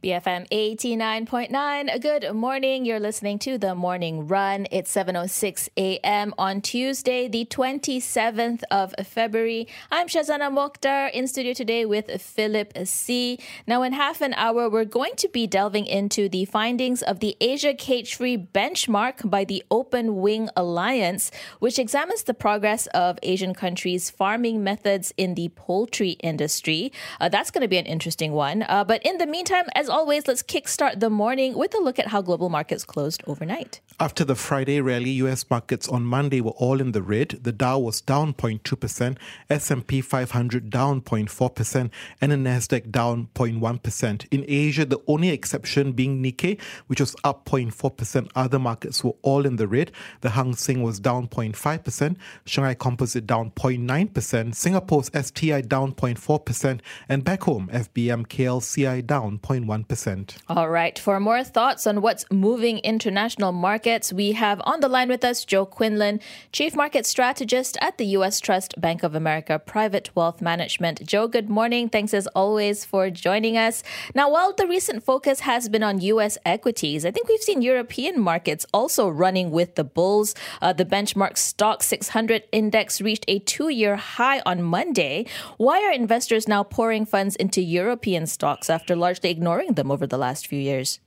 BFM 89.9. Good morning. You're listening to the Morning Run. It's 7:06 a.m. on Tuesday, the 27th of February. I'm Shazana Mokhtar in studio today with Philip See. Now, in half an hour, we're going to be delving into the findings of the Asia Cage-Free benchmark by the Open Wing Alliance, which examines the progress of Asian countries' farming methods in the poultry industry. Uh, that's going to be an interesting one. Uh, but in the meantime, as as always, let's kickstart the morning with a look at how global markets closed overnight. After the Friday rally, US markets on Monday were all in the red. The Dow was down 0.2%, S&P 500 down 0.4%, and the Nasdaq down 0.1%. In Asia, the only exception being Nikkei, which was up 0.4%. Other markets were all in the red. The Hang Seng was down 0.5%, Shanghai Composite down 0.9%, Singapore's STI down 0.4%, and back home, FBM KLCI down 0.1 1%. All right. For more thoughts on what's moving international markets, we have on the line with us Joe Quinlan, Chief Market Strategist at the U.S. Trust Bank of America Private Wealth Management. Joe, good morning. Thanks as always for joining us. Now, while the recent focus has been on U.S. equities, I think we've seen European markets also running with the bulls. Uh, the benchmark Stoxx 600 index reached a two year high on Monday. Why are investors now pouring funds into European stocks after largely ignoring them over the last few years?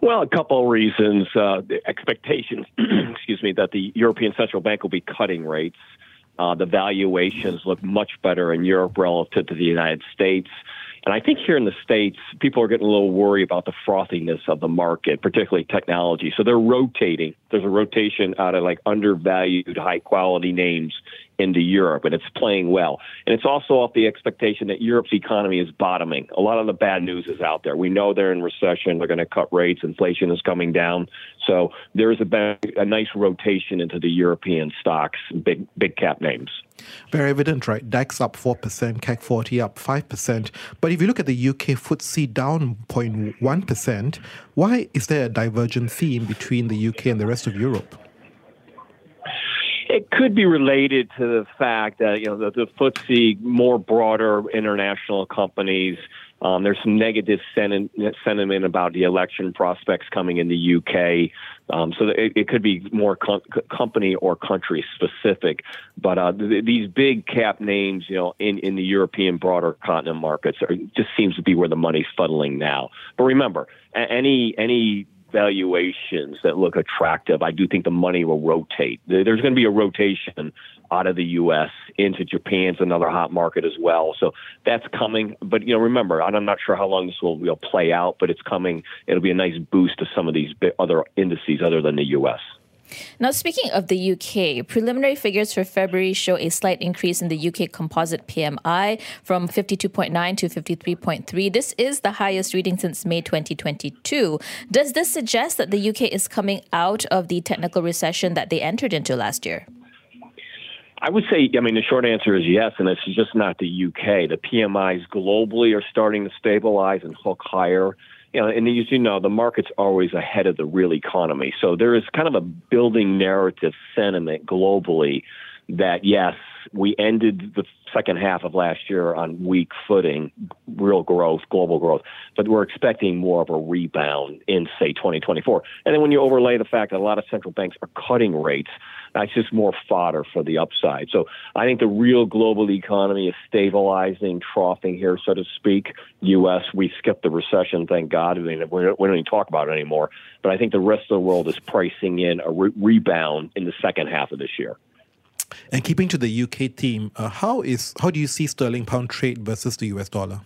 Well, a couple of reasons. Uh, the expectations, excuse me, that the European Central Bank will be cutting rates. Uh, the valuations look much better in Europe relative to the United States. And I think here in the States, people are getting a little worried about the frothiness of the market, particularly technology. So they're rotating. There's a rotation out of like undervalued, high quality names into Europe, and it's playing well. And it's also off the expectation that Europe's economy is bottoming. A lot of the bad news is out there. We know they're in recession. They're going to cut rates. Inflation is coming down. So there is a, a nice rotation into the European stocks, big big cap names. Very evident, right? DAX up 4%, CAC 40 up 5%. But if you look at the UK FTSE down 0.1%, why is there a divergent theme between the UK and the rest of Europe? It could be related to the fact that you know the, the FTSE more broader international companies. Um, there's some negative sentiment about the election prospects coming in the UK. Um, so it, it, could be more com- company or country specific. But uh, th- these big cap names, you know, in, in the European broader continent markets, are, just seems to be where the money's funneling now. But remember, any any valuations that look attractive, I do think the money will rotate. There's going to be a rotation out of the U.S. into Japan's another hot market as well. So that's coming. But you know, remember, I'm not sure how long this will, will play out, but it's coming. It'll be a nice boost to some of these other indices other than the U.S. Now, speaking of the UK, preliminary figures for February show a slight increase in the UK composite PMI from 52.9 to 53.3. This is the highest reading since May 2022. Does this suggest that the UK is coming out of the technical recession that they entered into last year? I would say, I mean, the short answer is yes, and it's just not the UK. The PMIs globally are starting to stabilize and hook higher you know, and as you know, the market's always ahead of the real economy. So there is kind of a building narrative sentiment globally that yes, we ended the second half of last year on weak footing, real growth, global growth, but we're expecting more of a rebound in, say, 2024. And then when you overlay the fact that a lot of central banks are cutting rates, that's just more fodder for the upside. So I think the real global economy is stabilizing, troughing here, so to speak. U.S., we skipped the recession, thank God. I mean, we don't even talk about it anymore. But I think the rest of the world is pricing in a re- rebound in the second half of this year. And keeping to the UK theme, uh, how is how do you see sterling pound trade versus the US dollar?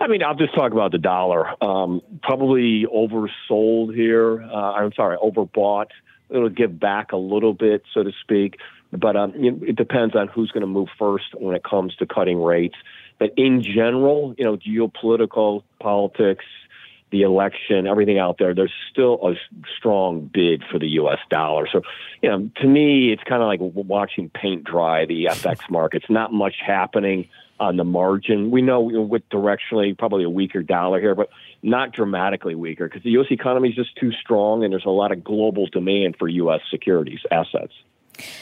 I mean, I'll just talk about the dollar. Um, probably oversold here. Uh, I'm sorry, overbought. It'll give back a little bit, so to speak. But um, it depends on who's going to move first when it comes to cutting rates. But in general, you know, geopolitical politics, the election, everything out there, there's still a strong bid for the U.S. dollar. So, you know, to me, it's kind of like watching paint dry the FX markets. Not much happening on the margin. We know with directionally probably a weaker dollar here, but not dramatically weaker because the U.S. economy is just too strong and there's a lot of global demand for U.S. securities assets.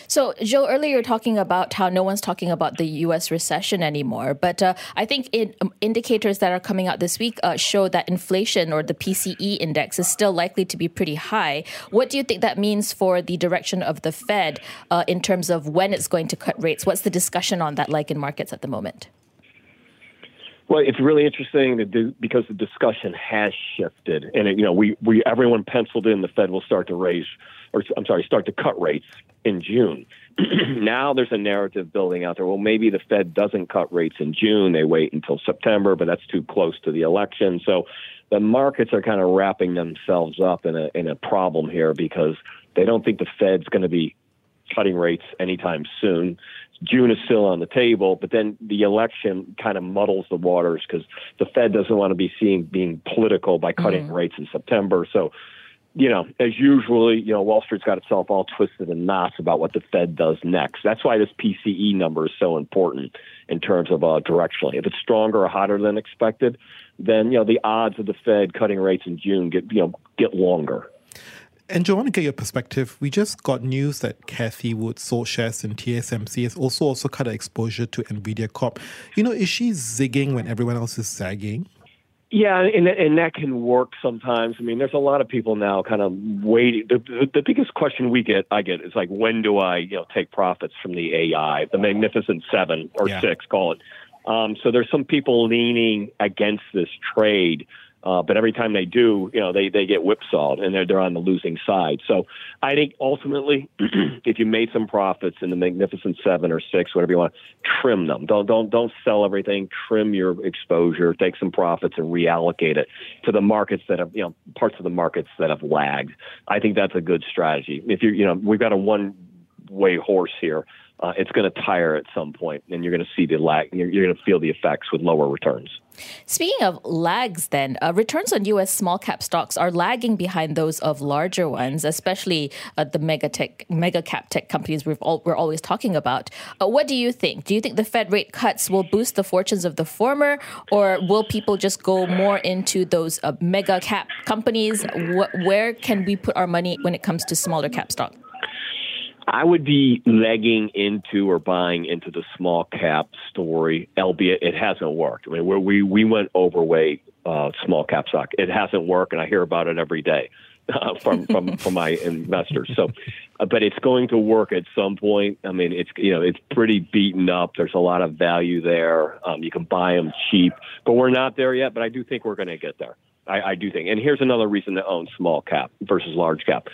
So, Joe, earlier you're talking about how no one's talking about the U.S. recession anymore, but uh, I think in, um, indicators that are coming out this week uh, show that inflation or the PCE index is still likely to be pretty high. What do you think that means for the direction of the Fed uh, in terms of when it's going to cut rates? What's the discussion on that like in markets at the moment? Well, it's really interesting do, because the discussion has shifted, and it, you know, we we everyone penciled in the Fed will start to raise, or I'm sorry, start to cut rates in June. now there's a narrative building out there. Well, maybe the Fed doesn't cut rates in June; they wait until September, but that's too close to the election. So the markets are kind of wrapping themselves up in a in a problem here because they don't think the Fed's going to be cutting rates anytime soon. June is still on the table, but then the election kind of muddles the waters because the Fed doesn't want to be seen being political by cutting mm. rates in September. So, you know, as usually, you know, Wall Street's got itself all twisted in knots about what the Fed does next. That's why this PCE number is so important in terms of uh, directionally. If it's stronger or hotter than expected, then you know the odds of the Fed cutting rates in June get you know get longer. And Joe, I want to get your perspective. We just got news that Cathie Wood sold shares in TSMC, has also also cut her exposure to Nvidia Corp. You know, is she zigging when everyone else is zagging? Yeah, and and that can work sometimes. I mean, there's a lot of people now kind of waiting. The, the, the biggest question we get, I get, is like, when do I, you know, take profits from the AI, the Magnificent Seven or yeah. Six, call it. Um, so there's some people leaning against this trade uh, but every time they do, you know, they, they get whipsawed and they're, they're on the losing side. So I think ultimately, if you made some profits in the Magnificent Seven or Six, whatever you want, trim them. Don't don't don't sell everything. Trim your exposure. Take some profits and reallocate it to the markets that have you know parts of the markets that have lagged. I think that's a good strategy. If you you know we've got a one way horse here. Uh, it's going to tire at some point, and you're going to see the lag. You're, you're going to feel the effects with lower returns. Speaking of lags, then uh, returns on U.S. small cap stocks are lagging behind those of larger ones, especially uh, the mega tech, mega cap tech companies we've all, we're always talking about. Uh, what do you think? Do you think the Fed rate cuts will boost the fortunes of the former, or will people just go more into those uh, mega cap companies? Wh- where can we put our money when it comes to smaller cap stock? I would be legging into or buying into the small cap story, albeit it hasn't worked. I mean, where we we went overweight uh, small cap stock, it hasn't worked, and I hear about it every day uh, from from from my investors. So, uh, but it's going to work at some point. I mean, it's you know it's pretty beaten up. There's a lot of value there. Um, you can buy them cheap, but we're not there yet. But I do think we're going to get there. I, I do think. And here's another reason to own small cap versus large cap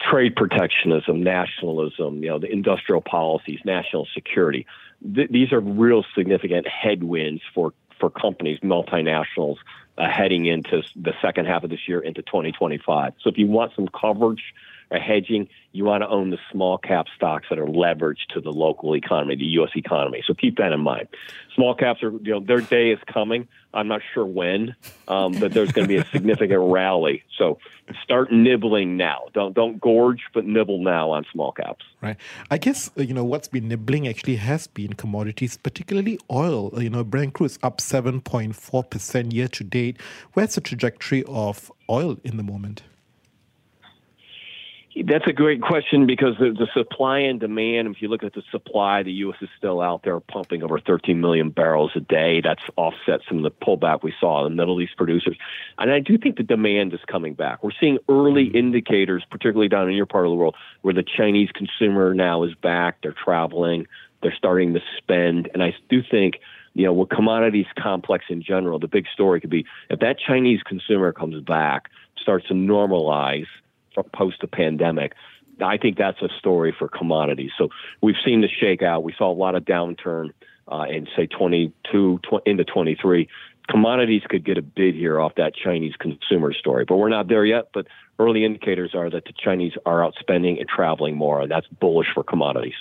trade protectionism, nationalism, you know, the industrial policies, national security. Th- these are real significant headwinds for, for companies, multinationals, uh, heading into the second half of this year into 2025. So if you want some coverage or hedging, you want to own the small cap stocks that are leveraged to the local economy, the U.S. economy. So keep that in mind. Small caps are, you know, their day is coming. I'm not sure when, um, but there's going to be a significant rally. So start nibbling now. Don't don't gorge, but nibble now on small caps. Right. I guess you know what's been nibbling actually has been commodities, particularly oil. You know, Brent crude is up 7.4 percent year to date. Where's the trajectory of oil in the moment? That's a great question because the, the, supply and demand, if you look at the supply, the U.S. is still out there pumping over 13 million barrels a day. That's offset some of the pullback we saw in the Middle East producers. And I do think the demand is coming back. We're seeing early mm-hmm. indicators, particularly down in your part of the world, where the Chinese consumer now is back. They're traveling, they're starting to spend. And I do think you know, with commodities complex in general, the big story could be if that Chinese consumer comes back, starts to normalize – post the pandemic. I think that's a story for commodities. So we've seen the shakeout. We saw a lot of downturn uh, in say 22 tw- into 23. Commodities could get a bid here off that Chinese consumer story, but we're not there yet. But early indicators are that the Chinese are outspending and traveling more, and that's bullish for commodities.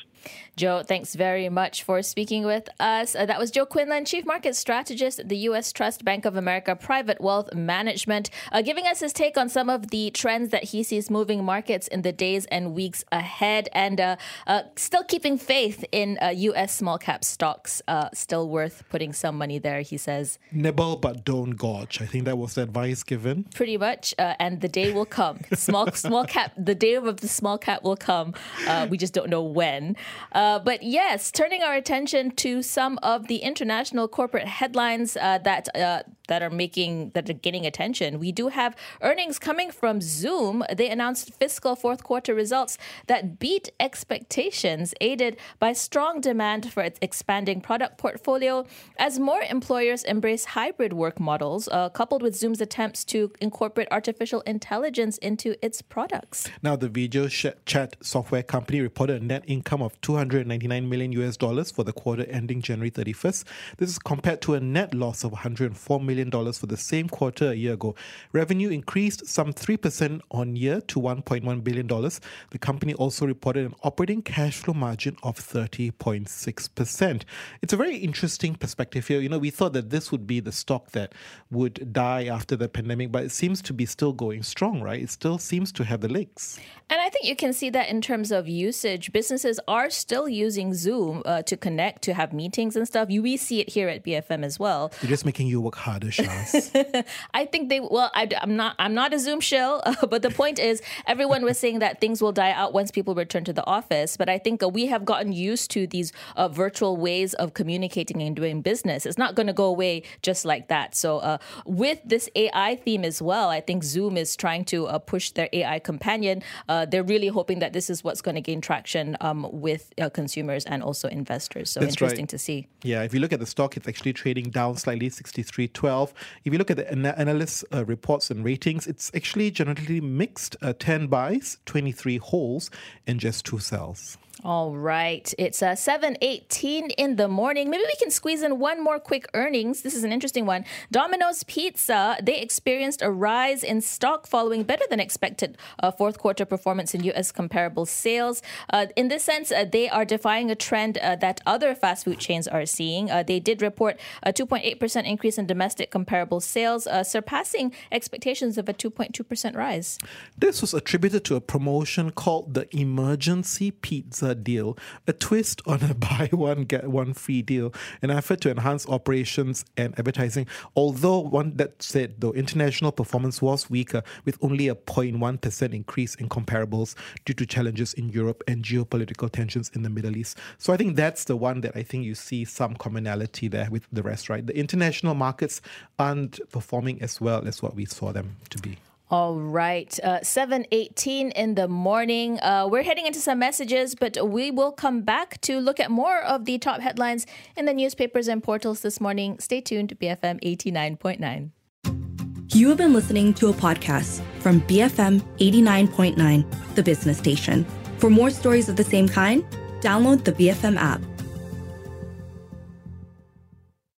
Joe, thanks very much for speaking with us. Uh, that was Joe Quinlan, Chief Market Strategist at the U.S. Trust Bank of America Private Wealth Management, uh, giving us his take on some of the trends that he sees moving markets in the days and weeks ahead, and uh, uh still keeping faith in U.S. Uh, small cap stocks. Uh, still worth putting some money there, he says. Nibble, but don't gorge. I think that was the advice given. Pretty much, and the day will come come. Small small cap. The day of the small cap will come. Uh, we just don't know when. Uh, but yes, turning our attention to some of the international corporate headlines uh, that uh, that are making that are getting attention. We do have earnings coming from Zoom. They announced fiscal fourth quarter results that beat expectations, aided by strong demand for its expanding product portfolio as more employers embrace hybrid work models, uh, coupled with Zoom's attempts to incorporate artificial intelligence into its products. Now, the video chat software company reported a net income of 299 million US dollars for the quarter ending January 31st. This is compared to a net loss of 104 million million for the same quarter a year ago. Revenue increased some 3% on year to $1.1 billion. The company also reported an operating cash flow margin of 30.6%. It's a very interesting perspective here. You know, we thought that this would be the stock that would die after the pandemic, but it seems to be still going strong, right? It still seems to have the legs. And I think you can see that in terms of usage. Businesses are still using Zoom uh, to connect, to have meetings and stuff. You, we see it here at BFM as well. They're just making you work harder I think they. Well, I, am not. I'm not a Zoom shill, uh, but the point is, everyone was saying that things will die out once people return to the office. But I think uh, we have gotten used to these uh, virtual ways of communicating and doing business. It's not going to go away just like that. So, uh, with this AI theme as well, I think Zoom is trying to uh, push their AI companion. Uh, they're really hoping that this is what's going to gain traction um, with consumers and also investors. So That's interesting right. to see. Yeah, if you look at the stock, it's actually trading down slightly, 63.12. If you look at the analyst uh, reports and ratings, it's actually generally mixed uh, 10 buys, 23 holds, and just two sells. All right. It's uh, 7.18 in the morning. Maybe we can squeeze in one more quick earnings. This is an interesting one. Domino's Pizza, they experienced a rise in stock following better than expected uh, fourth quarter performance in U.S. comparable sales. Uh, in this sense, uh, they are defying a trend uh, that other fast food chains are seeing. Uh, they did report a 2.8% increase in domestic comparable sales, surpassing expectations of a 2.2% rise. This was attributed to a promotion called the Emergency Pizza deal, a twist on a buy one, get one free deal, an effort to enhance operations and advertising. Although, one that said, though, international performance was weaker with only a 0.1% increase in comparables due to challenges in Europe and geopolitical tensions in the Middle East. So I think that's the one that I think you see some commonality there with the rest, right? The international markets aren't performing as well as what we saw them to be. All right, uh, 7.18 in the morning. Uh, we're heading into some messages, but we will come back to look at more of the top headlines in the newspapers and portals this morning. Stay tuned to BFM 89.9. You have been listening to a podcast from BFM 89.9, the business station. For more stories of the same kind, download the BFM app.